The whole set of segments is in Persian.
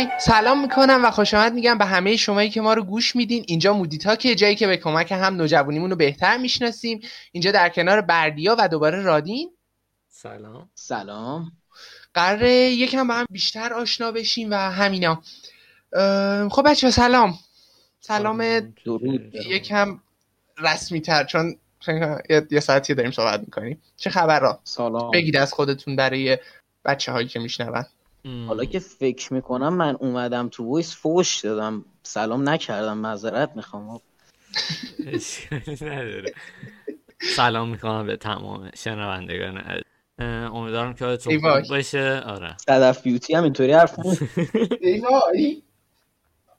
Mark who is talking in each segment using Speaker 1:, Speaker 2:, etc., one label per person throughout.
Speaker 1: اوکی سلام می‌کنم و خوش آمد میگم به همه شمایی که ما رو گوش میدین. اینجا مودیتا که جایی که به کمک هم نوجوانیمون رو بهتر می‌شناسیم. اینجا در کنار بردیا و دوباره رادین.
Speaker 2: سلام.
Speaker 3: سلام.
Speaker 1: قراره یکم با هم بیشتر آشنا بشیم و همینا. خب بچه سلام. سلام
Speaker 3: درود.
Speaker 1: یکم رسمی تر چون یه ساعتی داریم صحبت می‌کنیم. چه خبر را
Speaker 3: سلام.
Speaker 1: بگید از خودتون برای بچه هایی که میشنون.
Speaker 3: حالا که فکر می‌کنم من اومدم تو ویس فوش دادم. سلام نکردم معذرت می‌خوام.
Speaker 2: نداره. سلام می‌کنم به تمام شنوندگان امیدوارم که حالتون. خوب باشه. آره.
Speaker 3: صدف بیوتی هم اینطوری حرف می‌زنه.
Speaker 1: ای وای ای وای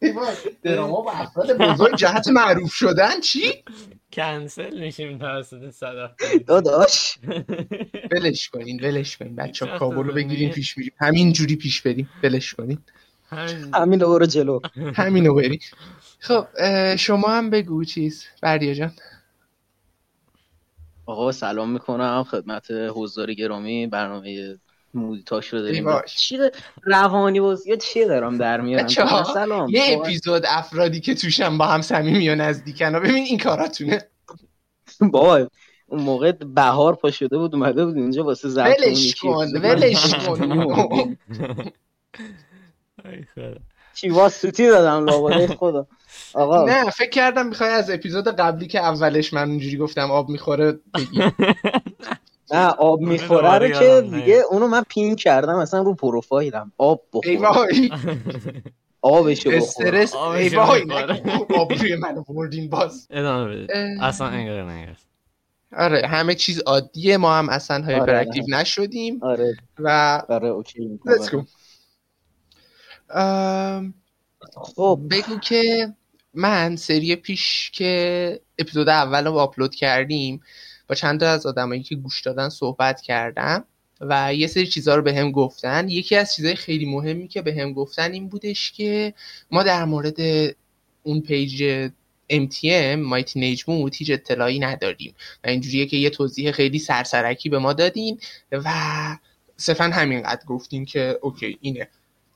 Speaker 1: دراما افراد بزرگ جهت معروف شدن چی؟
Speaker 2: کنسل میشیم توسط صدف
Speaker 3: داداش.
Speaker 1: ولش کنین ولش کنین. بچه کابل رو؟ بگیریم پیش میریم. همین جوری پیش بریم. ولش کنین.
Speaker 2: همین.
Speaker 3: همین رو جلو.
Speaker 1: همینو بریم. خب شما هم بگو چیز. بردیا جان.
Speaker 3: آقا سلام می‌کنم خدمت حضار گرامی برنامه مودیتا شده
Speaker 1: ای
Speaker 3: داریم
Speaker 1: باش.
Speaker 3: چی روانی بازی یا چی دارم در میارم؟ سلام
Speaker 1: یه. اپیزود افرادی که توشن با هم صمیمی و نزدیکن و ببین این کاراتونه.
Speaker 3: بابا اون موقع بهار پا شده بود اومده بود اینجا واسه زبطون
Speaker 1: ولش کن ولش کن.
Speaker 3: چیوا سوتی دادم لابده خدا. آقا.
Speaker 1: نه فکر کردم می‌خوای از اپیزود قبلی که اولش من اونجوری گفتم آب می‌خوره بگی.
Speaker 3: نه آب می‌خوره رو که دیگه. اونو من پین کردم اصلا رو پروفایلم. آب
Speaker 1: ای
Speaker 3: بخور
Speaker 1: وای.
Speaker 3: آبشو بخور.
Speaker 1: استرس ای وای. آبروی من بردین باز.
Speaker 2: ادامه بده. اصلا انگار نه انگار
Speaker 1: آره همه چیز عادیه. ما هم اصلا hyper
Speaker 3: آره.
Speaker 1: active نشدیم.
Speaker 3: آره.
Speaker 1: و
Speaker 3: آره okay
Speaker 1: let's go. ام،
Speaker 3: خب.
Speaker 1: بگو که من سری پیش که اپیزود اول رو آپلود کردیم با چند تا از آدمایی که گوش دادن صحبت کردم و یه سری چیزها رو به هم گفتن. یکی از چیزهای خیلی مهمی که به هم گفتن این بودش که ما در مورد اون page MTM My Teenage Mood هیچ اطلاعی نداریم. و اینجوریه که یه توضیح خیلی سرسرکی به ما دادین و صرفا همینقدر گفتین که okay اینه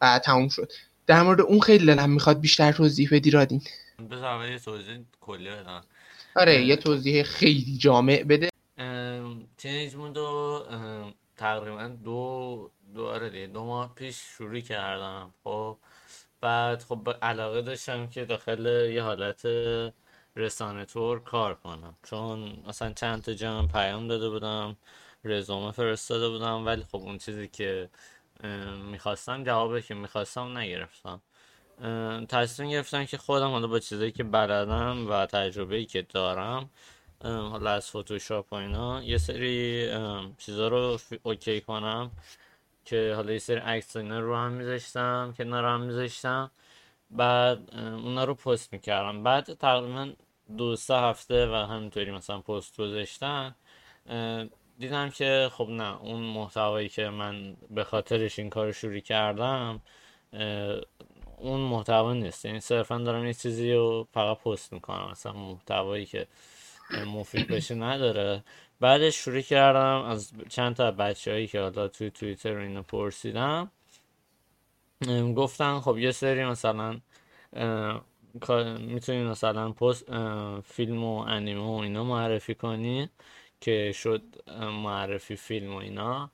Speaker 1: و تموم شد. در مورد اون خیلی دلم می‌خواد بیشتر توضیح بدی رادین.
Speaker 2: بذار یه توضیح کلی بدم.
Speaker 1: آره یه توضیح خیلی جامع بده.
Speaker 2: تینیج ام، تقریبا دو دو آره دو ماه پیش شروع کردم. خب بعد خب علاقه داشتم که داخل یه حالت رسانه تور کار کنم. چون مثلا چند تا جا پیام داده بودم رزومه فرستاده بودم ولی خب اون چیزی که می‌خواستم جوابی که می‌خواستم نگرفتم. تصمیم گرفتم که خودم حالا با چیزایی که بلدم و تجربه‌ای که دارم حالا از فتوشاپ و اینا یه سری چیزا رو اوکی کنم که حالا یه سری عکس اینا رو هم میذاشتم کنار هم میذاشتم. بعد اونا رو پست می‌کردم. بعد تقریبا دو سه هفته و همینطوری مثلا پست گذاشتن دیدم که خب نه اون محتوایی که من به خاطرش این کار رو شروع کردم اون محتوا نیست. یعنی صرفا دارم یه چیزی رو فقط پست می‌کنم. مثلا محتوایی که مفید بشه نداره. بعدش شروع کردم از چند تا بچه هایی که حالا توی توییتر اینو پرسیدم گفتن خب یه سری مثلا می‌تونی مثلا پست فیلم و انیمه و اینا معرفی کنی که شد معرفی فیلم و اینا.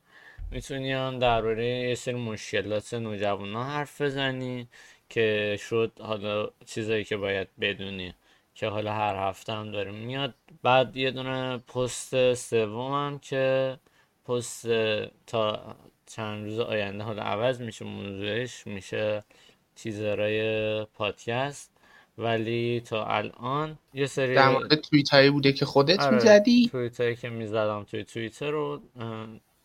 Speaker 2: می‌تونی هم درباره یه سری مشکلات نوجوانا حرف بزنی که شد حالا چیزایی که باید بدونی که حالا هر هفته هم داره میاد. بعد یه دونه پست سومم که پست تا چند روز آینده حالا عوض میشه موضوعش میشه تیزرهای پادکست. ولی تا الان یه سری
Speaker 1: در مورد توییت هایی بوده که خودت
Speaker 2: آره،
Speaker 1: می‌زدی؟
Speaker 2: توییتایی که می‌زدم توی توییتر رو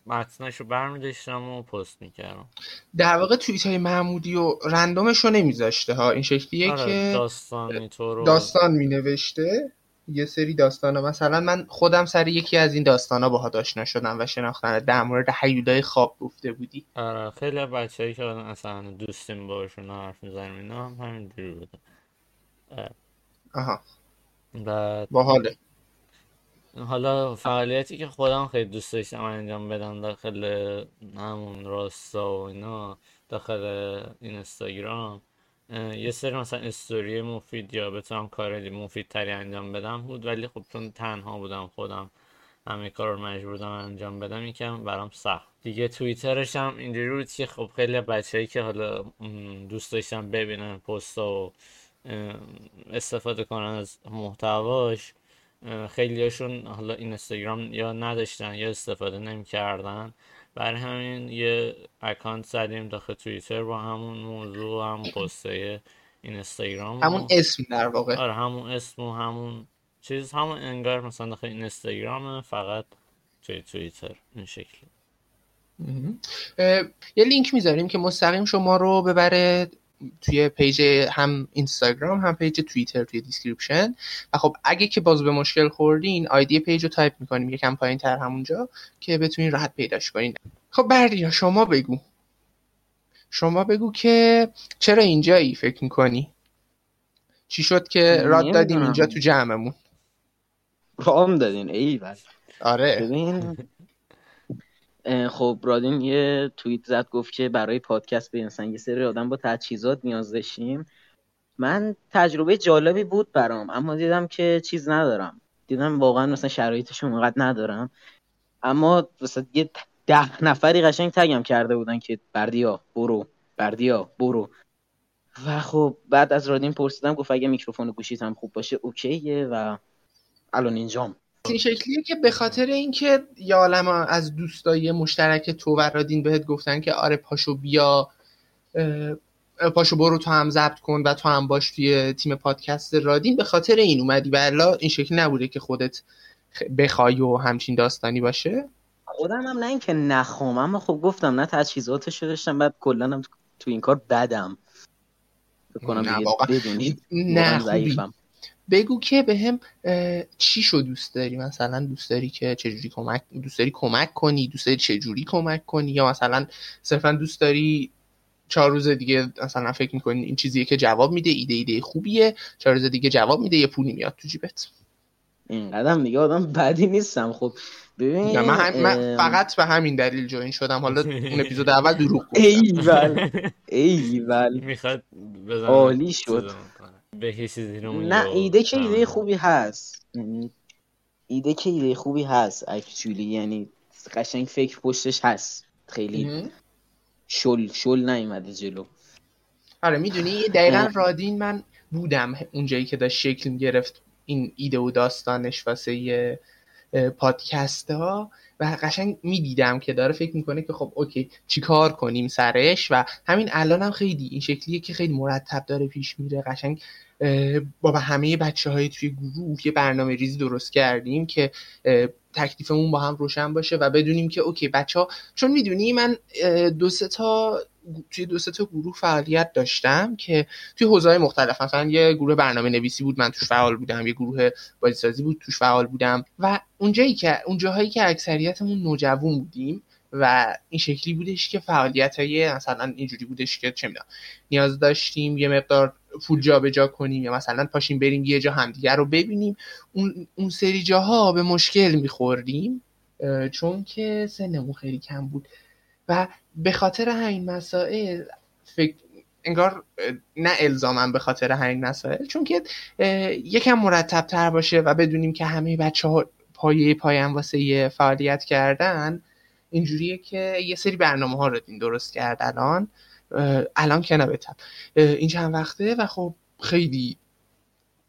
Speaker 2: متنش رو برمیداشتم و پست می‌کردم.
Speaker 1: در واقع توییت های محمودی و رندومش رو نمیذاشته ها. این شکلیه
Speaker 2: آره
Speaker 1: که
Speaker 2: داستانی تو رو
Speaker 1: داستان مینوشته. یه سری داستانا مثلا من خودم سر یکی از این داستانا باها آشنا شدم و شناختن در مورد حیولای خواب گفته بودی.
Speaker 2: آره خیلی بچه هایی که اصلا دوستیم باشون حرف می‌زنیم اینا هم همینجوری بوده.
Speaker 1: آها.
Speaker 2: بعد
Speaker 1: باحاله.
Speaker 2: حالا فعالیتی که خودم خیلی دوست داشتم انجام بدم داخل همون راستا و اینا داخل اینستاگرام یه سری مثلا استوری مفید یا بتونم کار مفید تری انجام بدم بود ولی خب چون تنها بودم خودم همه کار رو مجبور بودم انجام بدم یکم برام سخت. دیگه توییترش هم اینجوری بود که خب خیلی بچه‌ای که حالا دوست داشتم ببینن پست و استفاده کنن از محتواش خیلیاشون حالا اینستاگرام یا نداشتن یا استفاده نمی‌کردن. برای همین یه اکانت زدیم داخل توییتر با همون موضوع هم پسته اینستاگرام
Speaker 1: همون اسم در واقع.
Speaker 2: آره همون اسم و همون چیز همون انگار مثلا داخل اینستاگرام فقط توی توییتر این شکلی
Speaker 1: یه لینک می‌ذاریم که مستقیم شما رو ببره. توی page هم اینستاگرام هم page توییتر توی description. و خب اگه که باز به مشکل خوردین ID page رو تایپ می‌کنیم. یکم پایین تر همونجا که بتونین راحت پیداش کنین. خب بردیا شما بگو. شما بگو که چرا اینجایی فکر می‌کنی؟ چی شد که راد دادیم اینجا تو جمعمون؟
Speaker 3: رام دادین ای بل.
Speaker 1: آره.
Speaker 3: ببین خب رادین یه توییت زد گفت که برای پادکست به انسان یه سری آدم با تجهیزات نیاز داشتیم. من تجربه جالبی بود برام اما دیدم که چیز ندارم. دیدم واقعا مثلا شرایطش اونقدر ندارم. اما مثلا یه ده نفری قشنگ تگم کرده بودن که بردیا برو بردیا برو. و خب بعد از رادین پرسیدم گفت اگه میکروفون گوشیت هم خوب باشه اوکیه و الان اینجام.
Speaker 1: این شکلیه که به خاطر اینکه یا عالم از دوستای مشترک تو و رادین بهت گفتن که آره پاشو بیا پاشو برو تو هم ضبط کن و تو هم باش توی تیم پادکست رادین به خاطر این اومدی و این شکلی نبوده که خودت بخوای و همچین داستانی باشه؟
Speaker 3: خودم هم نه اینکه نخوام اما خب گفتم نه تجهیزاتش داشتم بعد کلا تو این کار بدم.
Speaker 1: بکنم نه نه خوبی. بگو که به هم چی شو دوست داری؟ مثلا دوست داری که چجوری کمک دوست داری کمک کنی؟ دوست داری چجوری کمک کنی؟ یا مثلا صرفا دوست داری چهار روز دیگه مثلا فکر می‌کنی این چیزیه که جواب میده ایده ایده خوبیه چهار روز دیگه جواب میده یه پولی میاد تو جیبت؟
Speaker 3: این قدم دیگه آدم بدی نیستم. خب ببین
Speaker 1: من, من فقط به همین دلیل جوین شدم. حالا اون اپیزود اول دروغ گفتم.
Speaker 3: ایول ایول.
Speaker 2: می‌خواد
Speaker 3: عالی شد.
Speaker 2: به چیزی
Speaker 3: نه ایده که ایده خوبی هست. یعنی ایده که ایده خوبی هست اکچولی یعنی قشنگ فکر پشتش هست. خیلی شل شل نیومده جلو.
Speaker 1: آره می‌دونی دقیقا رادین من بودم اونجایی که داشت شکل گرفت این ایده و داستانش واسه پادکست ها و قشنگ می‌دیدم که داره فکر می‌کنه که خب okay چیکار کنیم سرش و همین الان هم خیلی این شکلیه که خیلی مرتب داره پیش میره. قشنگ با همه بچه های توی گروه یه برنامه ریزی درست کردیم که تکلیفمون با هم روشن باشه و بدونیم که okay بچه ها چون می‌دونی من دو سه تا توی دو تا گروه فعالیت داشتم که توی حوزه‌های مختلف. مثلا یه گروه برنامه نویسی بود من توش فعال بودم. یه گروه بازیسازی بود توش فعال بودم. و اونجایی که اونجاهایی که اکثریتمون نوجوان بودیم و این شکلی بودش که فعالیت های مثلا اینجوری بودش که چه می‌دونم نیاز داشتیم یه مقدار پول جابجا کنیم یا مثلا پاشیم بریم یه جا همدیگر رو ببینیم. اون, اون سری جاها به مشکل میخوردیم چون که سنمون خیلی کم بود. و به خاطر همین مسائل فکر انگار نه الزامم به خاطر همین مسائل چون که یکم مرتب تر باشه و بدونیم که همه بچه ها پایه پایم واسه فعالیت کردن اینجوریه که یه سری برنامه ها رو دین درست کرد الان. الان که نبتم این چند وقته و خب خیلی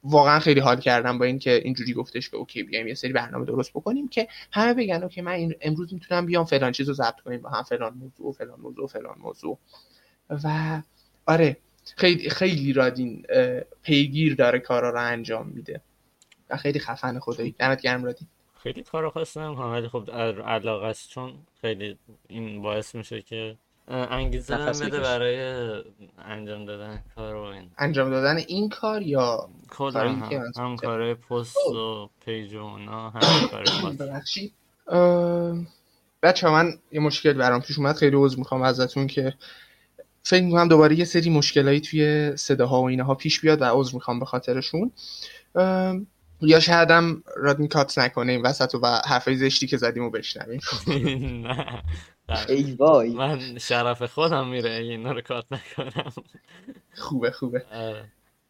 Speaker 1: واقعا خیلی حال کردم با اینکه اینجوری گفتش که اوکی بیایم یه سری برنامه درست بکنیم که همه بگن اوکی من امروز می‌تونم بیام فلان چیز رو ضبط کنیم با هم فلان موضوع فلان موضوع فلان موضوع. و آره خیلی خیلی رادین پیگیر داره کارا رو انجام میده. و خیلی خفن خدایی. دمت گرم رادین
Speaker 2: خیلی کار خاص نمی‌کنم ولی خب علاقه است چون خیلی این باعث میشه که انگیزه بده برای انجام دادن کار و این.
Speaker 1: انجام دادن این کار یا
Speaker 2: کلا هم, هم کار پست و پیج و اونا هم کار
Speaker 1: ببخشید. بچه من یه مشکل برام پیش اومد. خیلی عذر می‌خوام ازتون که فکر می‌کنم دوباره یه سری مشکلایی توی صداها و اینها پیش بیاد و عذر می‌خوام به خاطرشون. یا شاید هم رادین کات نکنه این وسط و حرفای زشتی که زدیم و بشنویم.
Speaker 2: نه.
Speaker 3: ای وای.
Speaker 2: من شرف خودم میره اگه اینا رو کات نکنم.
Speaker 1: خوبه خوبه.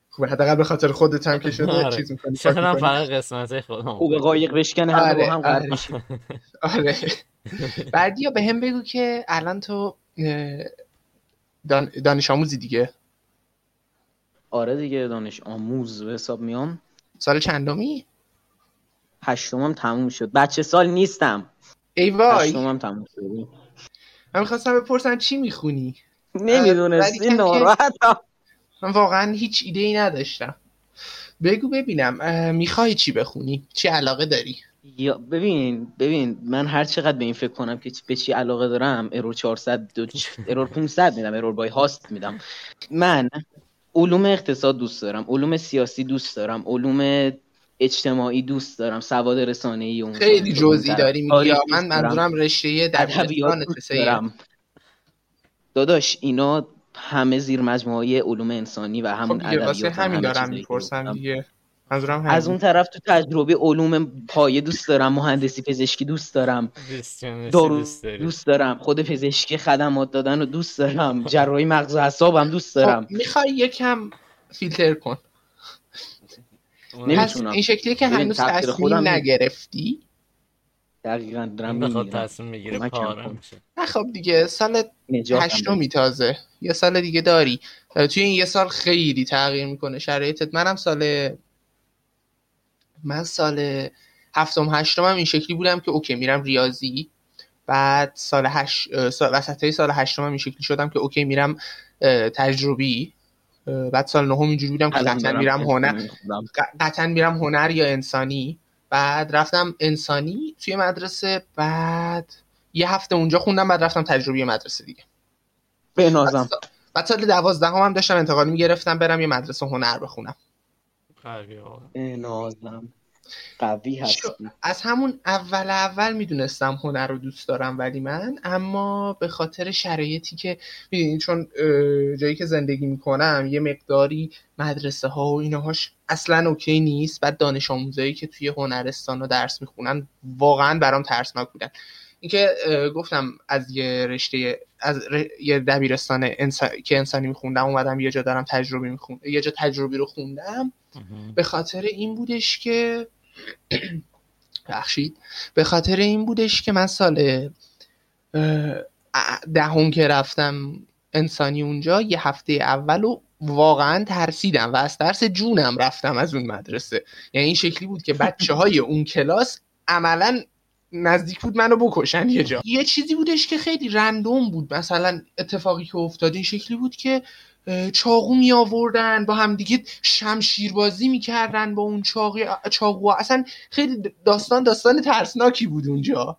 Speaker 1: خوبه. حداقل به خاطر خودت هم که شده
Speaker 2: آره.
Speaker 1: چیز می‌کنی
Speaker 2: شاید هم فقط قسمت خودم.
Speaker 3: خوب قایق بشکنه همه با
Speaker 1: آره،
Speaker 3: هم
Speaker 1: آره. آره. بعدیا به هم بگو که الان تو. دانش آموزی دیگه؟
Speaker 3: آره دیگه دانش آموز به حساب میام.
Speaker 1: سال چندمی؟
Speaker 3: هشتمم تموم شد. بچه سال نیستم.
Speaker 1: ای وای.
Speaker 3: هشتمم تموم شد
Speaker 1: من می‌خواستم بپرسم چی می‌خونی؟
Speaker 3: نمی‌دونستی ناراحتم.
Speaker 1: من واقعا هیچ ایده ای نداشتم. بگو ببینم. می‌خوای چی بخونی؟ چی علاقه داری؟
Speaker 3: یا ببین ببین من هر چقدر به این فکر کنم که به چی علاقه دارم ارور 400 دو ارور 500 میدم ارور بای هاست میدم. من علوم اقتصاد دوست دارم علوم سیاسی دوست دارم علوم اجتماعی دوست دارم سواد رسانه ای اون
Speaker 1: خیلی جزئی. داری میگی
Speaker 3: دوست
Speaker 1: من. منظورم رشته
Speaker 3: ادبیات
Speaker 1: دبیرستان
Speaker 3: دارم. داداش اینا همه زیر مجموعه علوم انسانی و
Speaker 1: خب
Speaker 3: همون
Speaker 1: دیگه واسه
Speaker 3: ادبیات
Speaker 1: همین
Speaker 3: همه
Speaker 1: دارم می‌پرسم. دیگه. منظورم همین.
Speaker 3: از اون طرف تو تجربه علوم پایه دوست دارم مهندسی پزشکی دوست دارم. دارو
Speaker 2: دوست
Speaker 3: دارم. خود پزشکی خدمات دادن رو دوست دارم. جراحی مغز و اعصابم دوست دارم.
Speaker 1: خب می‌خوای یکم فیلتر کن.
Speaker 3: نمی‌تونم.
Speaker 1: پس این شکلیه که هنوز تصمیم. نگرفتی
Speaker 3: دقیقا دارم میمیرم
Speaker 2: تصمیم
Speaker 3: کمکم
Speaker 2: پاره. میشه
Speaker 1: نه خب دیگه سال. هشتمی تازه یه سال دیگه داری توی این یه سال خیلی تغییر می‌کنه شرایطت منم سال من سال هفتم هشتم هم این شکلی بودم که okay میرم ریاضی بعد سال هشت سال وسط سال هشتم هم این شکلی شدم که okay میرم تجربی بعد سال نهم اینجوری بودم که قطعا
Speaker 3: دارم
Speaker 1: میرم هنر قطعا میرم هنر یا انسانی. بعد رفتم انسانی توی مدرسه. بعد یه هفته اونجا خوندم بعد رفتم تجربی مدرسه دیگه.
Speaker 3: بنازم
Speaker 1: بعد سال دوازدهم هم داشتم انتقالی می‌گرفتم برم یه مدرسه هنر بخونم.
Speaker 2: قوی آقا.
Speaker 3: قوی هستی.
Speaker 1: از همون اول اول می‌دونستم هنر رو دوست دارم ولی من اما به خاطر شرایطی که می‌دونید چون جایی که زندگی می‌کنم یه مقداری مدرسه ها و اینهاش اصلا اوکی نیست بعد دانش آموزایی که توی هنرستان ها درس می‌خونن واقعا برام ترسناک بودن. اینکه گفتم از یه رشته از ر- یه دبیرستان انسا... که انسانی میخوندم اومدم یه جا دارم تجربی میخوندم یه جا تجربی رو خوندم. به خاطر این بودش که بخشید به خاطر این بودش که من سال دهم که رفتم انسانی اونجا یه هفته اول و واقعا ترسیدم و از ترس جونم رفتم از اون مدرسه. یعنی این شکلی بود که بچه های اون کلاس عملا نزدیک بود منو بکشن یه جا. یه چیزی بودش که خیلی رندوم بود. مثلا اتفاقی که افتاد این شکلی بود که چاقو می آوردن با همدیگه شمشیر بازی می‌کردن با اون چاقی چاقو. اصلا خیلی داستان داستان ترسناکی بود اونجا.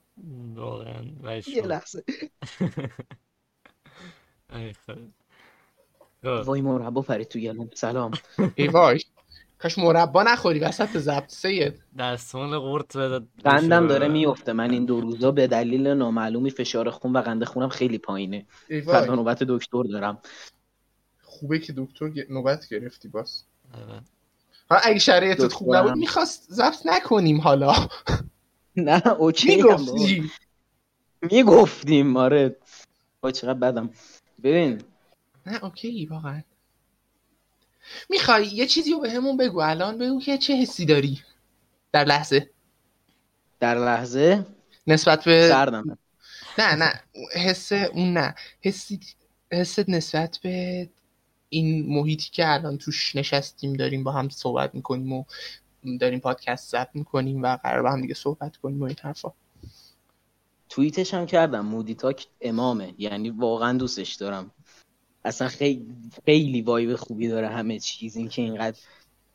Speaker 2: واقعا وای
Speaker 3: یه. لحظه.
Speaker 2: ای خدا. خب.
Speaker 3: وای مربا پرید تو گلوم سلام.
Speaker 1: ای وای. کاش مربا نخوری وسط ضبط سید
Speaker 2: دستمال قورت بده.
Speaker 3: قندم داره میفته من این دو روزا به دلیل نامعلومی فشار خون و قند خونم خیلی پایینه.
Speaker 1: وای.
Speaker 3: نوبت دکتر دارم.
Speaker 1: خوبه که دکتر نوبت گرفتی باز.
Speaker 2: آره.
Speaker 1: حالا اگه شرایطت خوب نبود. می‌خواست ضبط نکنیم حالا.
Speaker 3: نه اوکی هم بابا.
Speaker 1: می‌گفتی
Speaker 3: می‌گفتیم آره. با چقدر بدم. ببین.
Speaker 1: نه اوکی واقعا. می‌خوای یه چیزی رو به همون بگو. الان بگو که چه حسی داری؟ در لحظه.
Speaker 3: در لحظه؟
Speaker 1: نسبت به
Speaker 3: سردم
Speaker 1: نه نه. حس اون نه. حسی حست نسبت به این محیطی که الان توش نشستیم داریم با هم صحبت می‌کنیم و داریم پادکست ضبط می‌کنیم و قرار با هم دیگه صحبت کنیم و این حرفا.
Speaker 3: توییتش هم کردم. مودی تاک امامه. یعنی واقعا دوستش دارم. اصلا خیلی خیلی وایب خوبی داره همه چیز. این که اینقدر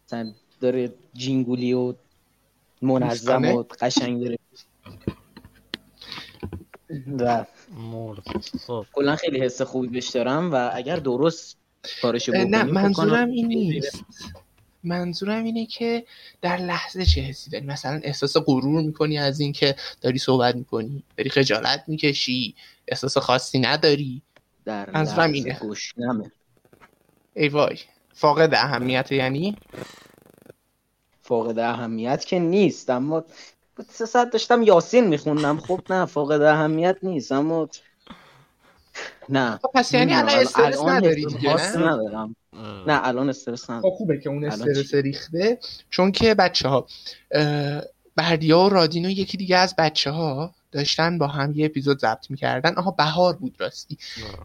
Speaker 3: مثلا داره جینگولی و منظم. و قشنگ داره. و
Speaker 2: خب.
Speaker 3: کلا خیلی حس خوبی بهش دارم و اگر درست کارشو
Speaker 1: نه منظورم این نیست. منظورم اینه که در لحظه چه حسی داری؟ مثلا احساس غرور می‌کنی از اینکه داری صحبت می‌کنی؟ داری خجالت می‌کشی؟ احساس خاصی نداری؟
Speaker 3: در
Speaker 1: منظورم اینه.
Speaker 3: گشنمه.
Speaker 1: ای وای فاقد اهمیت یعنی؟
Speaker 3: فاقد اهمیت که نیست اما سه ساعت داشتم یاسین میخوندم. خب نه فاقد اهمیت نیست اما نه.
Speaker 1: خب پس یعنی الان. استرس نداری دیگه نه؟
Speaker 3: ندارم. نه الان استرس ندارم.
Speaker 1: خب خوبه که اون استرس ریخته. چون که بچه ها بردیا و رادین و یکی دیگه از بچه ها داشتن با هم یه اپیزود ضبط می‌کردن. آها بهار بود راستی.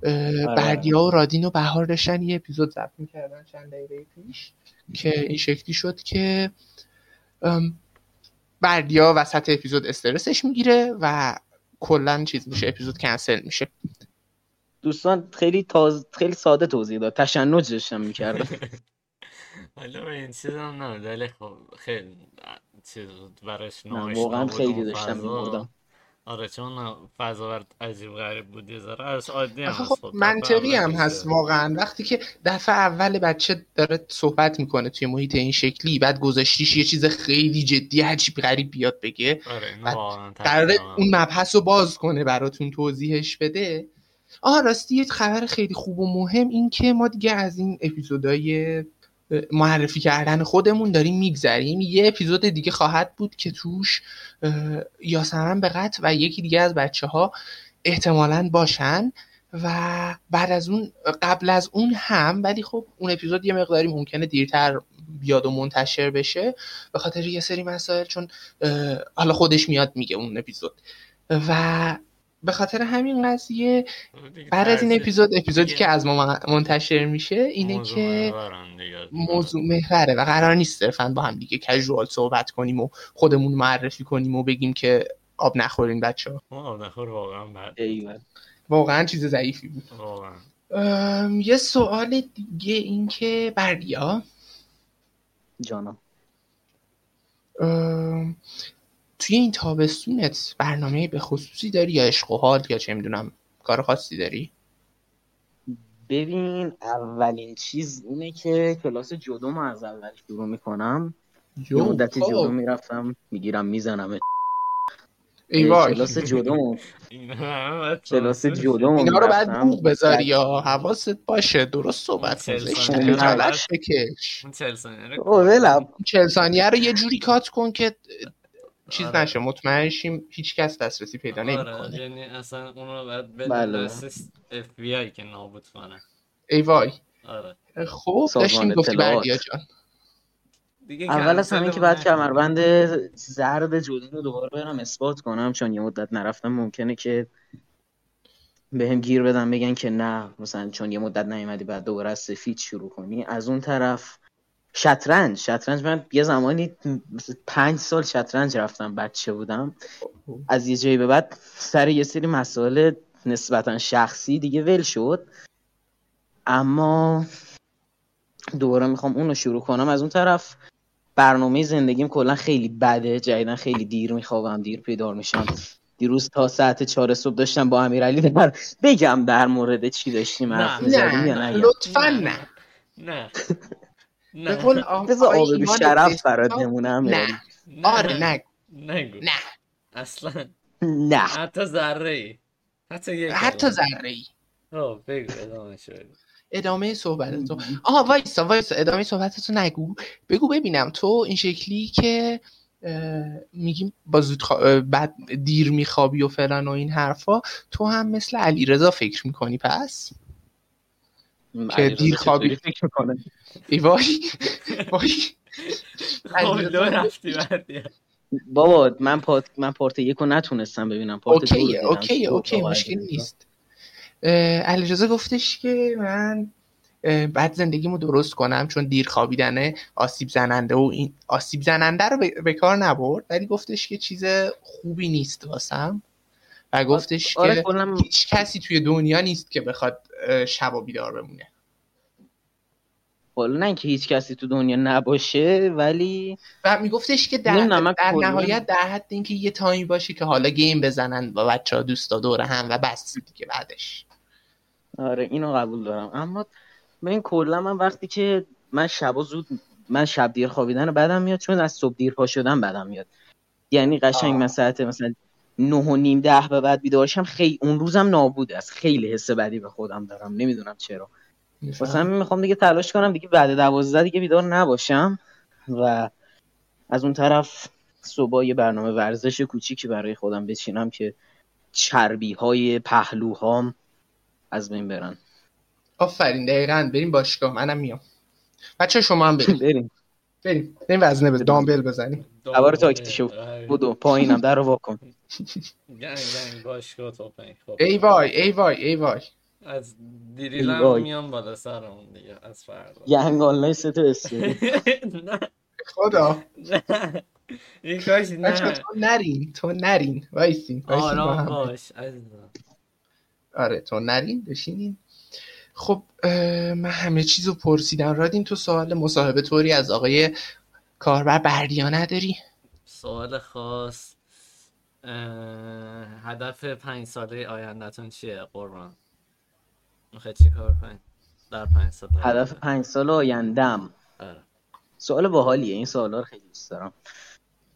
Speaker 3: آره.
Speaker 1: بردیا و رادین و بهار داشتن یه اپیزود ضبط می‌کردن چند دقیقه پیش که این شکلی شد که بردیا وسط اپیزود استرسش می‌گیره و کلا چیز میشه اپیزود کنسل میشه.
Speaker 3: دوستان خیلی تاز... خیلی ساده توضیح داد. تشنج داشتم می‌کردم.
Speaker 2: حالا این چیز هم نه ولی خب خیلی چیز براش
Speaker 3: نه
Speaker 2: ناآشنا
Speaker 3: واقعا
Speaker 2: بود
Speaker 3: خیلی
Speaker 2: اون
Speaker 3: داشتم
Speaker 2: فضا.
Speaker 3: میبردم.
Speaker 2: آره چون فضا برات عجیب غریب بود یه ذره. از عادی هم
Speaker 1: خب
Speaker 2: خب
Speaker 1: منطقی هم. هست واقعا. وقتی که دفعه اول بچه داره صحبت می‌کنه توی محیط این شکلی بعد گذاشتیش یه چیز خیلی جدی عجیب غریب بیاد بگه
Speaker 2: آره اینو
Speaker 1: بعد
Speaker 2: واقعا
Speaker 1: قراره اون مبحث رو باز کنه براتون توضیحش بده. آها راستی یه خبر خیلی خوب و مهم این که ما دیگه از این اپیزودهای اه، معرفی کردن خودمون داریم میگذریم. یه اپیزود دیگه خواهد بود که توش یاسمن به قطع و یکی دیگه از بچه ها احتمالا باشن و بعد از اون قبل از اون هم ولی خب اون اپیزود یه مقداری ممکنه دیرتر بیاد و منتشر بشه. به خاطر یه سری مسائل چون حالا خودش میاد میگه اون اپیزود. و به خاطر همین قضیه
Speaker 2: دیگه
Speaker 1: بعد از این اپیزود اپیزودی که از ما منتشر میشه اینه
Speaker 2: موضوع
Speaker 1: که. موضوع محوره و قرار نیست صرفا با هم دیگه کژوال صحبت کنیم و خودمون معرفی کنیم و بگیم که آب نخورین بچه ها
Speaker 2: آب نخور واقعا بد
Speaker 1: واقعا چیز ضعیفی بود.
Speaker 2: واقعا.
Speaker 1: یه سوال دیگه این که بردیا
Speaker 3: جانم.
Speaker 1: ام، توی این تابستونت برنامه به خصوصی داری یا عشق و حال یا چه می‌دونم کار خاصی داری؟
Speaker 3: ببین اولین چیز اینه که کلاس جودو ما از اول شروع می‌کنم. یه مدت
Speaker 1: خب.
Speaker 3: جودو می‌رفتم می‌گیرم می‌زنم.
Speaker 1: ای وای
Speaker 3: کلاس جودو کلاس جودو
Speaker 1: اینا رو بعد بوق بذاری یا حواست باشه. درست صحبت کن. بکش چهل ثانیه رو یه جوری کات کن که چیز
Speaker 2: آره.
Speaker 1: نشه مطمئن شیم هیچ کس دسترسی پیدا
Speaker 2: آره
Speaker 1: نمی‌کنه
Speaker 2: یعنی اصلا اون رو باید
Speaker 3: بله.
Speaker 2: دست اف بی آی که نابود کنه
Speaker 1: ای وای
Speaker 2: آره
Speaker 1: خب داشتیم گفتی. بردیا جان
Speaker 2: دیگه
Speaker 3: اول از همین که بعد. کمربند زرد جودو رو دوباره برم اثبات کنم چون یه مدت نرفتم ممکنه که به هم گیر بدن بگن که نه مثلا چون یه مدت نیومدی بعد دوباره از سفید شروع کنی از اون طرف شطرنج شطرنج من یه زمانی پنج سال شطرنج رفتم بچه بودم. از یه جایی به بعد سر یه سری مسائل نسبتا شخصی دیگه ول شد. اما دوباره می‌خوام اون رو شروع کنم. از اون طرف برنامه زندگیم کلا خیلی بده. جدیدن خیلی دیر میخوابم دیر بیدار میشم. دیروز تا ساعت چهار صبح داشتم با امیرعلی در بگم در مورد چی داشتیم
Speaker 2: نه،
Speaker 1: نه
Speaker 3: نه
Speaker 1: لطفا
Speaker 2: نه.
Speaker 1: نه.
Speaker 2: نه.
Speaker 1: به
Speaker 2: نه
Speaker 1: قول آ-
Speaker 3: بذار
Speaker 1: آقای
Speaker 3: آب بی شرف برات نمونه امیرعلی
Speaker 1: نه. آره نه.
Speaker 2: نگو.
Speaker 1: نه.
Speaker 2: اصلا.
Speaker 3: نه.
Speaker 2: حتی ذره ای حتی یک
Speaker 1: حتی. ذره ای
Speaker 2: آه، بگو ادامه شو
Speaker 1: ادامه صحبتتو آها وایسا وایسا. ادامه صحبتتو نگو. بگو ببینم. تو این شکلی که میگیم با زود خوا- بعد دیر میخوابی و فلان و این حرفا تو هم مثل علیرضا فکر می‌کنی پس؟ که دیر خوابی.
Speaker 3: فکر می‌کنه؟
Speaker 1: ای وای. وای.
Speaker 2: رفتی
Speaker 3: بابا من part من part یک رو نتونستم ببینم.
Speaker 1: part
Speaker 3: okay.
Speaker 1: okay
Speaker 3: خب،
Speaker 1: اوکی مشکل. نیست. علیرضا گفتش که من بعد زندگیمو درست کنم چون دیر خوابیدنه آسیب زننده و این آسیب زننده رو به- به کار نبرد ولی گفتش که چیز خوبی نیست واسم. و گفتش
Speaker 3: آره
Speaker 1: که
Speaker 3: کلا
Speaker 1: هیچ کسی توی دنیا نیست که بخواد اه، شب و بیدار بمونه.
Speaker 3: حالا نه اینکه هیچ کسی تو دنیا نباشه ولی
Speaker 1: و میگفتش که در, در نهایت در حد اینکه یه تایمی باشه که حالا گیم بزنن با بچه ها دوستا دور هم و بس دیگه بعدش.
Speaker 3: آره اینو قبول دارم. اما من کلا من وقتی که من شبا زود من شب دیر خوابیدن بدم میاد چون از صبح دیر پا شدن بدم میاد. یعنی قشنگ
Speaker 1: آه.
Speaker 3: من ساعت مثلا نه و نیم ده به بعد بیدارشم خیلی اون روزم نابود است. خیلی حس بدی به خودم دارم. نمی‌دونم چرا. واسه همین می‌خوام دیگه تلاش کنم دیگه بعد دوازده دیگه بیدار نباشم و از اون طرف صبح یه برنامه ورزش کوچیکی برای خودم بچینم که چربی های پهلوهام از بین برن.
Speaker 1: آفرین دقیقا. بریم باشگاه. منم میام. بچه شما هم بریم
Speaker 3: بریم.
Speaker 1: بریم بریم وزنه بزن دامبل بزنیم.
Speaker 3: سوار تاکسی شو بودو پایینم در رو واکن
Speaker 2: گنگ گنگ باشگاه توپنگ خب.
Speaker 1: ای وای ای وای ای وای.
Speaker 2: از دیریلم. میام بالا سرمون دیگه از فردا.
Speaker 3: گنگ آنلاین سه تا
Speaker 2: نه.
Speaker 1: خدا.
Speaker 2: نه این کاش
Speaker 1: بچه
Speaker 2: نه.
Speaker 1: تو نرین تو نرین. وایسین
Speaker 2: آرام
Speaker 1: هم.
Speaker 2: باش عزیزم.
Speaker 1: آره تو نرین بشینین. خب من همه چیزو پرسیدم. رادین تو سوال مصاحبه طوری از آقای کاربر بردیا نداری؟
Speaker 2: سوال خاص هدف پنج ساله آیندهتون چیه؟ قربان. می‌خوای چی کار کنی؟ در پنج سال
Speaker 3: هدف پنج سال آیندم
Speaker 2: آره.
Speaker 3: سوال باحالیه. این سوالا رو خیلی دوست دارم.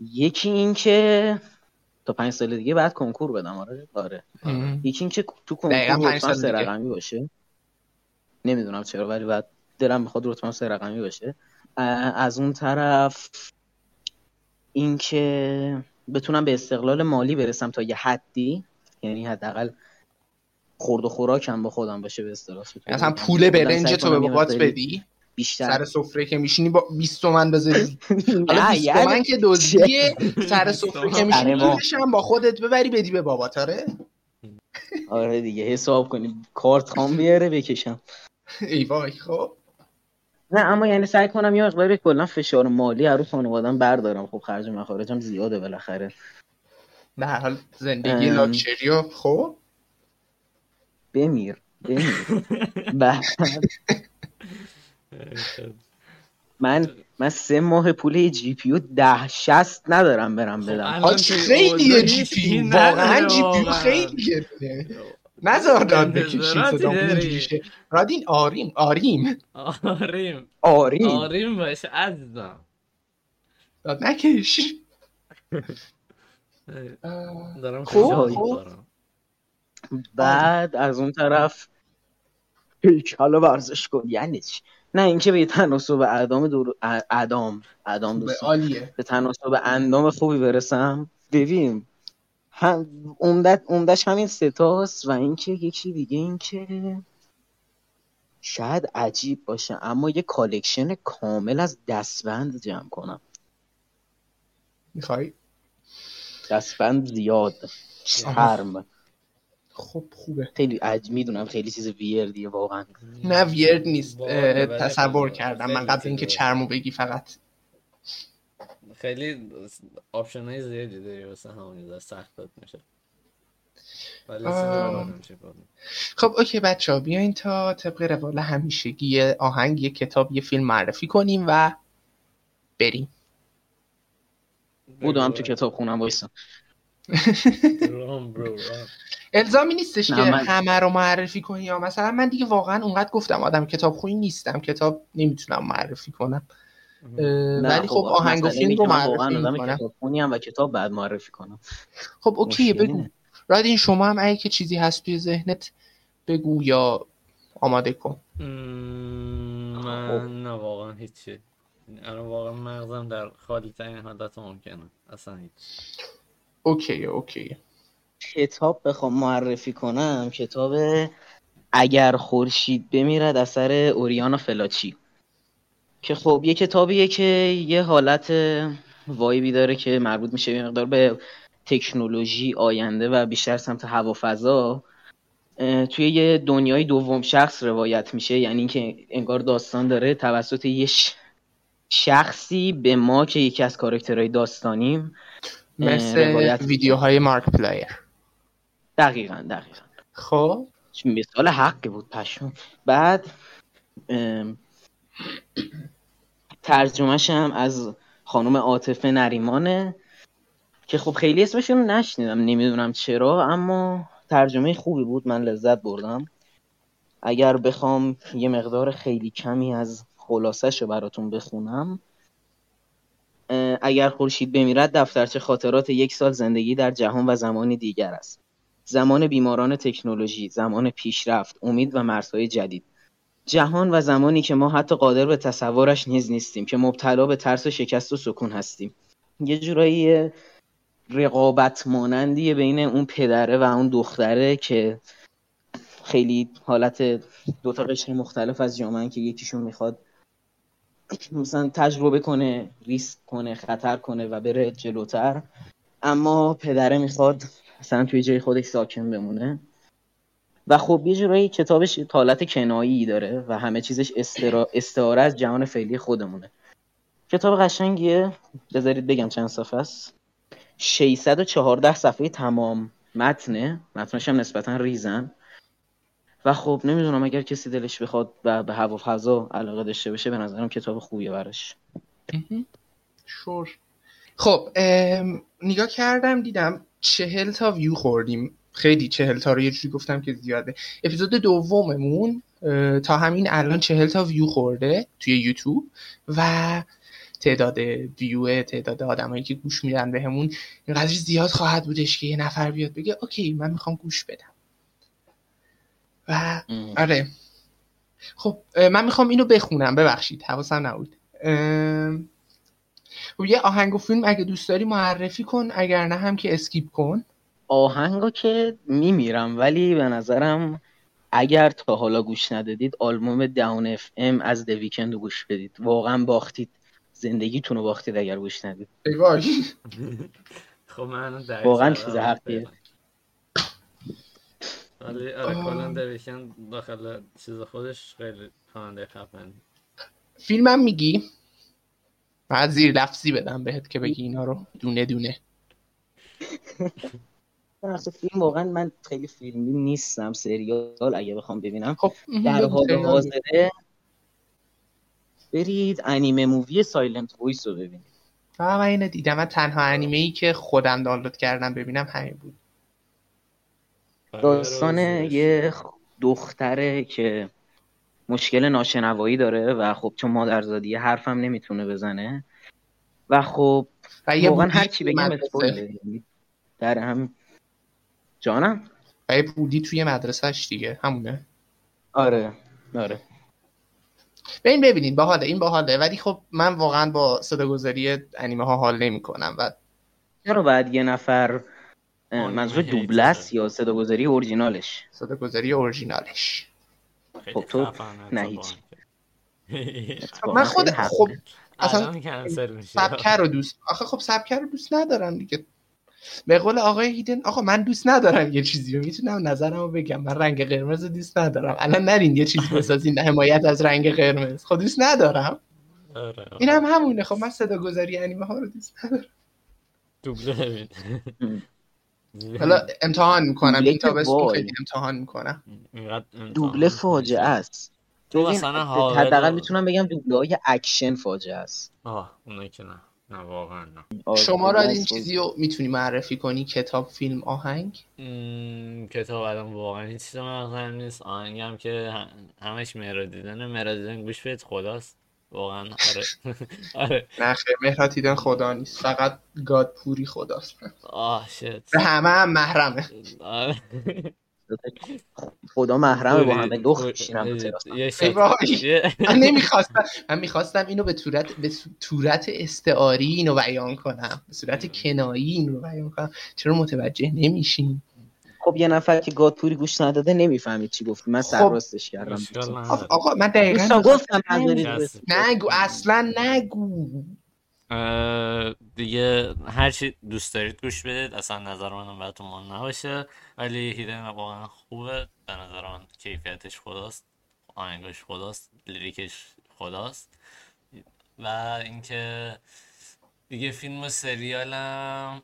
Speaker 3: یکی این که تا پنج سال دیگه بعد کنکور بدم. آره. آره. یکی این که تو کنکور
Speaker 1: سال
Speaker 3: سه. رقمی باشه. نمی‌دونم چرا ولی بعد دلم می‌خواد رتبه‌م سه رقمی باشه از اون طرف اینکه بتونم به استقلال مالی برسم تا یه حدی یعنی حداقل خورد و خوراکم با خودم باشه به اصطلاح.
Speaker 1: مثلا پول برنج تو به بابات بدی؟
Speaker 3: بیشتر.
Speaker 1: سر سفره که میشینی با 20 تومن بذاری. حالا
Speaker 3: نه
Speaker 1: 20
Speaker 3: یعنی
Speaker 1: تومن که دزدیه سر سفره که میشینی
Speaker 3: آره.
Speaker 1: پولش هم با خودت ببری بدی به بابات آره؟
Speaker 3: آره دیگه حساب کنیم. کارت خام بیاره بکشم.
Speaker 1: ای وای خب.
Speaker 3: نه اما یعنی سعی کنم یه مقداری کلا فشار مالی رو خانوادم بردارم. خب خرج مخارجم زیاده بالاخره.
Speaker 1: به هر حال زندگی
Speaker 3: ام.
Speaker 1: لاکچری خب.
Speaker 3: بمیر بمیر. من من سه ماه پول جی پی ده شست ندارم برم
Speaker 2: خب
Speaker 3: بدم.
Speaker 1: خیلیه
Speaker 2: اوضاع
Speaker 1: جی پی واقعا جی پی
Speaker 2: واقعا.
Speaker 1: نزار داد بکشی صدا. رادین آریم آریم.
Speaker 2: آریم.
Speaker 3: آریم.
Speaker 2: آریم باش عزیزم.
Speaker 1: داد نکش.
Speaker 2: دارم
Speaker 1: خب، خب.
Speaker 2: می‌خورم.
Speaker 3: بعد از اون طرف هیکل ورزش کن یعنی چی؟ نه اینکه به تناسب اعدام دور اعدام اعدام
Speaker 1: به
Speaker 3: دوستان
Speaker 1: عالیه.
Speaker 3: به تناسب اندام خوبی برسم. ببین هم عمده عمدش همین ستاست و اینکه یکی دیگه اینکه شاید عجیب باشه اما یه collection کامل از دستبند جمع کنم.
Speaker 1: می‌خوای؟
Speaker 3: دستبند زیاد چرم.
Speaker 1: خب خوبه.
Speaker 3: خیلی عج می‌دونم خیلی چیز weird یه واقعا.
Speaker 1: نه weird نیست. تصور کردم. من قبل اینکه. چرمو بگی فقط.
Speaker 2: خیلی option های زیادی داری واسه همون
Speaker 1: آه.
Speaker 2: چیز باحال میشه.
Speaker 1: خب okay بچه ها بیاین تا طبق روال همیشگی یه آهنگ یه کتاب یه فیلم معرفی کنیم و بریم
Speaker 3: بودم تو کتاب خونم وایسا
Speaker 2: رام.
Speaker 1: الزامی نیستش که
Speaker 3: من-
Speaker 1: همه رو معرفی کنی یا مثلا من دیگه واقعا اونقدر گفتم آدم کتاب خویی نیستم کتاب نمی‌تونم معرفی کنم ولی خب آهنگ و فیلم رو معرفی می‌کنم.
Speaker 3: کتابخونی هم و کتاب بعد معرفی کنم.
Speaker 1: خب اوکی بگو.
Speaker 3: نه.
Speaker 1: رادین شما هم اگه که چیزی هست توی ذهنت بگو یا آماده کن.
Speaker 2: من نه واقعا هیچی. الان واقعا مغزم در خالی ترین حالت ممکنه. اصلا هیچ.
Speaker 1: okay okay.
Speaker 3: کتاب بخوام معرفی کنم کتاب اگر خورشید بمیرد اثر اوریانا فلاچی. که خب یه کتابیه که یه حالت vibe ی داره که مربوط میشه یه مقدار به تکنولوژی آینده و بیشتر سمت هوافضا. توی یه دنیای دوم شخص روایت میشه. یعنی اینکه انگار داستان داره توسط یه ش- شخصی به ما که یکی از کاراکترهای داستانیم
Speaker 1: مثل
Speaker 3: روایت
Speaker 1: ویدیوهای مارک پلایر.
Speaker 3: دقیقا دقیقا.
Speaker 1: خب.
Speaker 3: مثال حقی بود پشم بعد ترجمهش هم از خانم عاطفه نریمانه که خب خیلی اسمشون رو نشنیدم نمی‌دونم چرا اما ترجمه خوبی بود من لذت بردم. اگر بخوام یه مقدار خیلی کمی از خلاصش رو براتون بخونم. اگر خورشید بمیرد دفترچه خاطرات یک سال زندگی در جهان و زمانی دیگر است. زمان بیماران تکنولوژی، زمان پیشرفت، امید و مرزهای جدید. جهان و زمانی که ما حتی قادر به تصورش نیز نیستیم که مبتلا به ترس و شکست و سکون هستیم. یه جورایی رقابت مانندیه بین اون پدره و اون دختره که خیلی حالت دو تا قشر مختلف از جامعه که یکیشون می‌خواد مثلا تجربه کنه ریسک کنه خطر کنه و بره جلوتر اما پدره می‌خواد مثلا توی جای خودش ساکن بمونه و خب یه جورایی کتابش حالت کنایی داره و همه چیزش. استعاره از جهان فعلی خودمونه. کتاب قشنگیه. بذارید بگم چند صفحه است. 614 صفحه تمام متنه. متنش هم نسبتا ریزن. و خب نمی‌دونم اگر کسی دلش بخواد و به هوا فضا علاقه داشته باشه به نظرم کتاب خوبیه براش.
Speaker 1: شور. خب نگاه کردم دیدم چهل تا ویو خوردیم. خیلی چهل تا رو یه جوری گفتم که زیاده. اپیزود دوممون تا همین الان چهل تا ویو خورده توی یوتیوب و تعداد ویو تعداد آدمایی که گوش میدن بهمون اینقدر زیاد خواهد بودش که یه نفر بیاد بگه اوکی من می‌خوام گوش بدم. و آره. خب من می‌خوام اینو بخونم ببخشید حواسم نبود. ام، خب یه آهنگ و فیلم اگه دوست داری معرفی کن اگر نه هم که skip کن.
Speaker 3: آهنگا که میمیرم ولی به نظرم اگر تا حالا گوش ندادید آلبوم Dawn FM از The Weeknd رو گوش بدید. واقعا باختید. زندگیتون رو باختید اگر گوش ندید.
Speaker 2: خب من در
Speaker 3: واقعا چیز حقیه
Speaker 2: ولی آره کلا The Weeknd داخل چیز خودش خیلی خواننده خفن
Speaker 1: فیلمم میگی؟ بعد زیر لفظی بدم بهت که بگی اینا رو. دونه دونه.
Speaker 3: فیلم واقعا من خیلی فیلمی نیستم سریال اگه بخوام ببینم.
Speaker 1: خب
Speaker 3: در حال. حاضره. برید انیمه movie Silent Voice رو ببینید.
Speaker 1: آه، من اینو دیدم. من تنها انیمه ای که خودم دانلود کردم ببینم همین بود.
Speaker 3: داستان یه دختره که مشکل ناشنوایی داره و خب چون مادرزادی حرفم نمی‌تونه بزنه. و خب
Speaker 1: و یه
Speaker 3: واقعا
Speaker 1: بودی
Speaker 3: هر چی بگم. در هم جانم؟
Speaker 1: یه بودی توی مدرسهش دیگه همونه؟
Speaker 3: آره. آره.
Speaker 1: ببین ببینین باحاله این باحاله. ولی خب من واقعا با صداگذاری انیمه ها حال نمی کنم و
Speaker 3: چرا باید یه نفر منظور است یا صداگذاری اورجینالش؟
Speaker 1: صداگذاری اورجینالش.
Speaker 3: خب تو نه هیچ.
Speaker 1: من خود خب. اصلا سبکه رو دوست آخه خب سبکه رو دوست ندارم دیگه. به قول آقای هیدن آقا من دوست ندارم یه چیزی رو می‌تونم نظرمو بگم. من رنگ قرمز رو دوست ندارم. الان نرین یه چیزی بسازین حمایت از رنگ قرمز. خب دوست ندارم.
Speaker 2: آره
Speaker 1: این هم همونه. خب من صداگذاری انیمه ها رو دوست ندارم.
Speaker 2: دوبله
Speaker 1: حالا امتحان می‌کنم. این تابستون. خیلی امتحان می‌کنم.
Speaker 3: دوبله فاجعه است.
Speaker 2: تو مثلا
Speaker 3: حداقل می‌تونم بگم دوبله های اکشن فاجعه است.
Speaker 2: آه اونایی که نه. نه واقعا نه.
Speaker 3: آره،
Speaker 1: شما را
Speaker 3: دوبله
Speaker 1: این. چیزی رو می‌تونی معرفی کنی؟ کتاب فیلم آهنگ؟
Speaker 2: م، کتاب الان واقعا هیچ چیز مغزم نیست. آهنگم که همش مهرا دیدن. مهرا دیدن گوش بدید خداست. واقعا آره. آره.
Speaker 1: نه خیر مهرات دیدن خدا نیست. فقط گاد پوری خداست.
Speaker 2: آه شت.
Speaker 1: به همه هم محرمه.
Speaker 2: آره.
Speaker 3: خدا محرمه با همه لخت میشینم
Speaker 1: من نمی‌خواستم من می‌خواستم اینو به صورت به صورت استعاری اینو بیان کنم. به صورت کنایی اینو بیان کنم. چرا متوجه نمیشین؟
Speaker 3: خب یه نفر که گادپوری گوش نداده نمی‌فهمید چی گفتی. من سر
Speaker 1: خب.
Speaker 3: راستش کردم.
Speaker 1: آقا من دقیقا
Speaker 3: گفتم. بس-
Speaker 1: نگو اصلا نگو.
Speaker 2: دیگه هر چی دوست دارید گوش بدید اصلا نظر منم براتون مهم نباشه. ولی هیدن واقعا خوبه. به نظر من کیفیتش خداست. آهنگاش خداست. لیریکش خداست. و اینکه دیگه فیلم و سریالم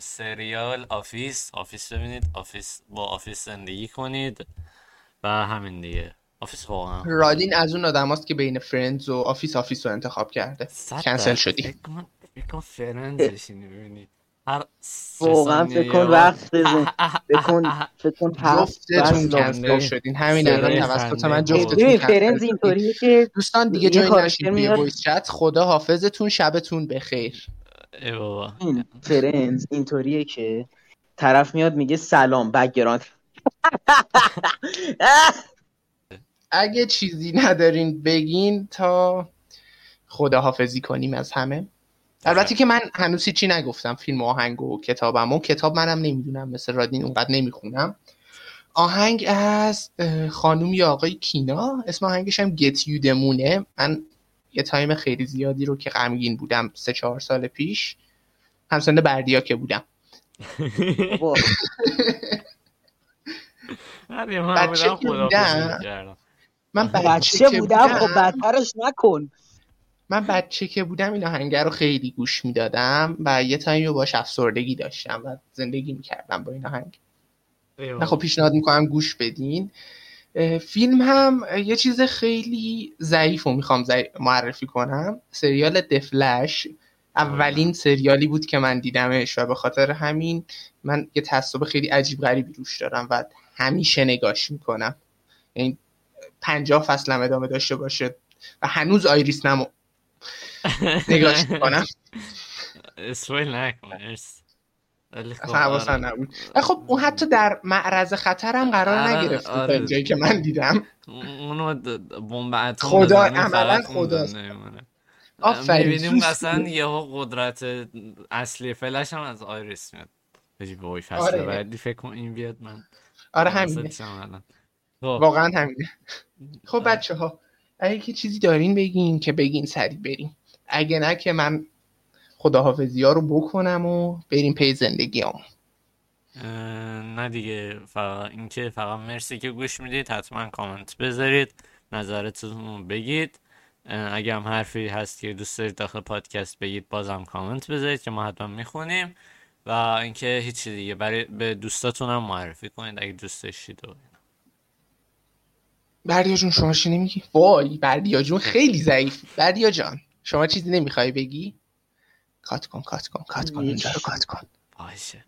Speaker 2: سریال Office. Office ببینید. Office با Office زندگی کنید. و همین دیگه. Office واقعا.
Speaker 1: رادین از اون آدم که بین Friends و Office Office رو انتخاب کرده. کنسل. شدی.
Speaker 2: فکر کن ببینی هر
Speaker 3: واقعا فکر کن وقت بزن فکر کن فکر کن
Speaker 1: جفتتون کنسل. شدین. همین الان توسط. من جفتتون
Speaker 3: Friends
Speaker 1: شدین.
Speaker 3: اینطوریه که
Speaker 1: دوستان دیگه
Speaker 3: کاراکتر
Speaker 1: نشید توی voice chat. خدا حافظتون. شبتون بخیر.
Speaker 2: ای بابا.
Speaker 3: این Friends اینطوریه که طرف میاد میگه سلام background
Speaker 1: اگه چیزی ندارین بگین تا خداحافظی کنیم از همه. البته که من هنوز چی نگفتم فیلم و آهنگ و کتابم. و کتاب منم نمی‌دونم مثل رادین اونقدر نمی‌خونم. آهنگ از خانوم یا آقای کینا. اسم آهنگش هم Get You the Moon ه من یه تایم خیلی زیادی رو که غمگین بودم سه چهار سال پیش همسن بردیا که بودم.
Speaker 2: بچه
Speaker 1: که بودم من
Speaker 3: بچه بودم؟ خب بدترش نکن.
Speaker 1: من بچه که بودم این آهنگ رو خیلی گوش می‌دادم و یه تایمی رو باش افسردگی داشتم و زندگی می‌کردم با این آهنگ. من خب پیشنهاد می‌کنم گوش بدین. فیلم هم یه چیز خیلی ضعیف رو می‌خوام معرفی کنم. سریال دفلش اولین سریالی بود که من دیدمش و به خاطر همین من یه تصاب خیلی عجیب غریبی روش دارم و همیشه نگاش می‌کنم. یعنی پنجاه فصل هم ادامه داشته باشه و هنوز آیریس نمو. نگاش می‌کنم.
Speaker 2: اسویل نکن
Speaker 1: اصلا نبود. خب اون حتی در معرض خطر هم قرار آره، نگرفت آره. جایی که من دیدم.
Speaker 2: اونو بمب
Speaker 1: خدا عملا خدا.
Speaker 2: آفرین می‌بینیم مثلا یه قدرت اصلی فلش هم از آیریس میاد. بای فصل آره. بعدی فکر کن این بیاد من
Speaker 1: آره همینه. خب. واقعا همینه. خب بچه ها اگه که چیزی دارین بگین که بگین سری بریم. اگه نه که من خداحافظی ها رو بکنم و بریم پی زندگی هم.
Speaker 2: نه دیگه فقط اینکه فقط مرسی که گوش می‌دید حتما کامنت بذارید نظرتون رو بگید. اگه هم حرفی هست که دوست دارید داخل پادکست بگید بازم کامنت بذارید که ما حتما می‌خونیم. و اینکه هیچی دیگه برای به دوستاتون هم معرفی کنید اگه دوست داشتید.
Speaker 1: بردیا جون شما چی نمیگی؟ وای بردیا جون خیلی ضعیف. بردیا جان. شما چیزی نمی‌خوای بگی؟ کات کن کات کن کات کن اونجا رو کات کن.
Speaker 2: باشه.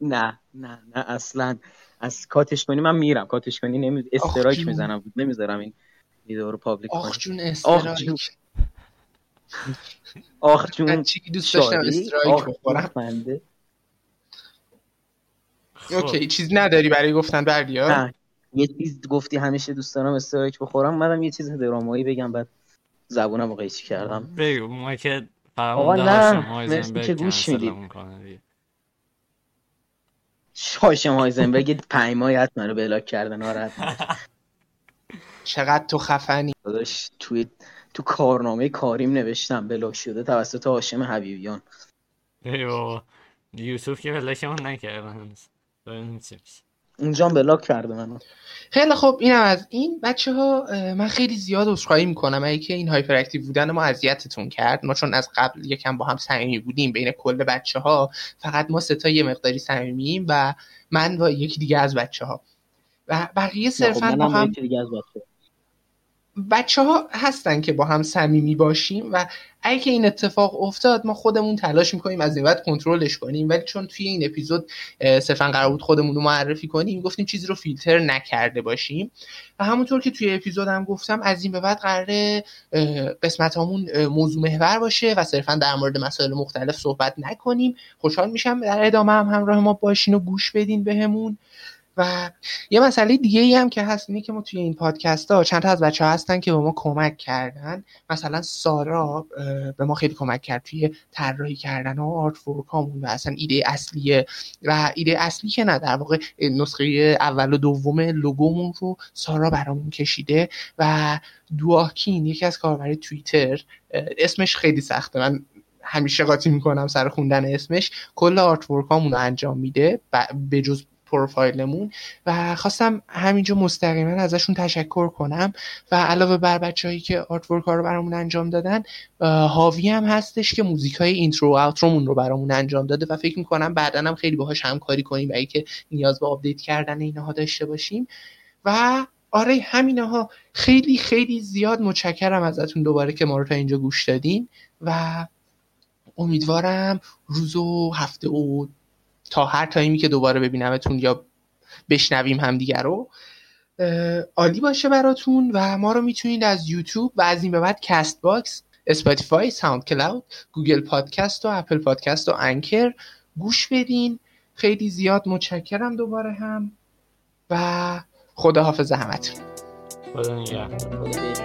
Speaker 3: نه نه نه اصلا. از کاتش کنی من میرم. کاتش کنی نمی... strike می‌زنم. نمی‌ذارم این ویدیو رو public کنم.
Speaker 1: آخ جون. strike
Speaker 3: آخ جون
Speaker 1: چی دوست داشتم strike بخورم. okay چیزی نداری برای گفتن بردیا
Speaker 3: نه یه چیز گفتی همیشه دوست دارم strike بخورم منم یه چیز drama یی بگم بعد زبونم رو قیچی کردم.
Speaker 2: بگو ما که
Speaker 3: آقا نه مرسی که گوش می‌دید شاشم هایزنبرگ پنج ماهی حتما رو بلاک کرده ناراحت
Speaker 1: چقدر تو خفنی.
Speaker 3: داداش توی تو کارنامه کاریم نوشتم بلاک شده توسط هاشم حبیبیان.
Speaker 2: ای بابا یوسف که بلاکمون نکرده هنوز
Speaker 3: اونجا بلاک کرده منو.
Speaker 1: خیلی خب اینم از این. بچه ها من خیلی زیاد عذرخواهی می‌کنم. اگه که این هایپر اکتیو بودن ما اذیتتون کرد. ما چون از قبل یکم با هم صمیمی بودیم بین کل بچه ها فقط ما ستا یه مقداری صمیمیم و من و یکی دیگه از بچه ها و بقیه خب، صرفا با هم بچه ها هستن که با هم صمیمی باشیم و اگه این اتفاق افتاد ما خودمون تلاش می‌کنیم از این کنترلش کنیم. ولی چون توی این اپیزود صرفا قرار بود خودمون رو معرفی کنیم گفتیم چیزی رو فیلتر نکرده باشیم. و همونطور که توی اپیزود هم گفتم از این به بعد قراره قسمت همون موضوع محور باشه و صرفا در مورد مسائل مختلف صحبت نکنیم. خوشحال میشم. در ادامه هم همراه ما باشین و گوش بدین بهمون. و یه مسئله دیگه ای هم که هست اینه که ما توی این پادکست ها چند تا از بچه ها هستن که به ما کمک کردن. مثلا سارا به ما خیلی کمک کرد توی طراحی کردن و آرت فورک هامون و اصلا ایده اصلیه. و ایده اصلی که نه در واقع نسخه اول و دوم لوگومون رو سارا برامون کشیده و دواکین یکی از کاربری توییتر اسمش خیلی سخته. من همیشه قاطی می‌کنم سر خوندن اسمش. کل artwork رو انجام میده. به جز پروفایلمون و خواستم همینجا مستقیما ازشون تشکر کنم و علاوه بر بچههایی که artwork ها رو برامون انجام دادن هاوی هم هستش که موزیک های intro و outro مون رو برامون انجام داده و فکر می‌کنم بعدا هم خیلی باهاش همکاری کنیم و که نیاز به آپدیت کردن اینها داشته باشیم. و آره همینها. خیلی خیلی زیاد متشکرم ازتون دوباره که ما رو تا اینجا گوش دادین و امیدوارم روز و هفته و تا هر تایمی که دوباره ببینمتون یا بشنویم همدیگه رو عالی باشه براتون و ما رو می‌تونید از یوتیوب و از این به بعد Castbox Spotify SoundCloud Google Podcast و Apple Podcast و Anchor گوش بدین. خیلی زیاد متشکرم دوباره هم و خدا حافظ همتون
Speaker 2: خدا نگهدار.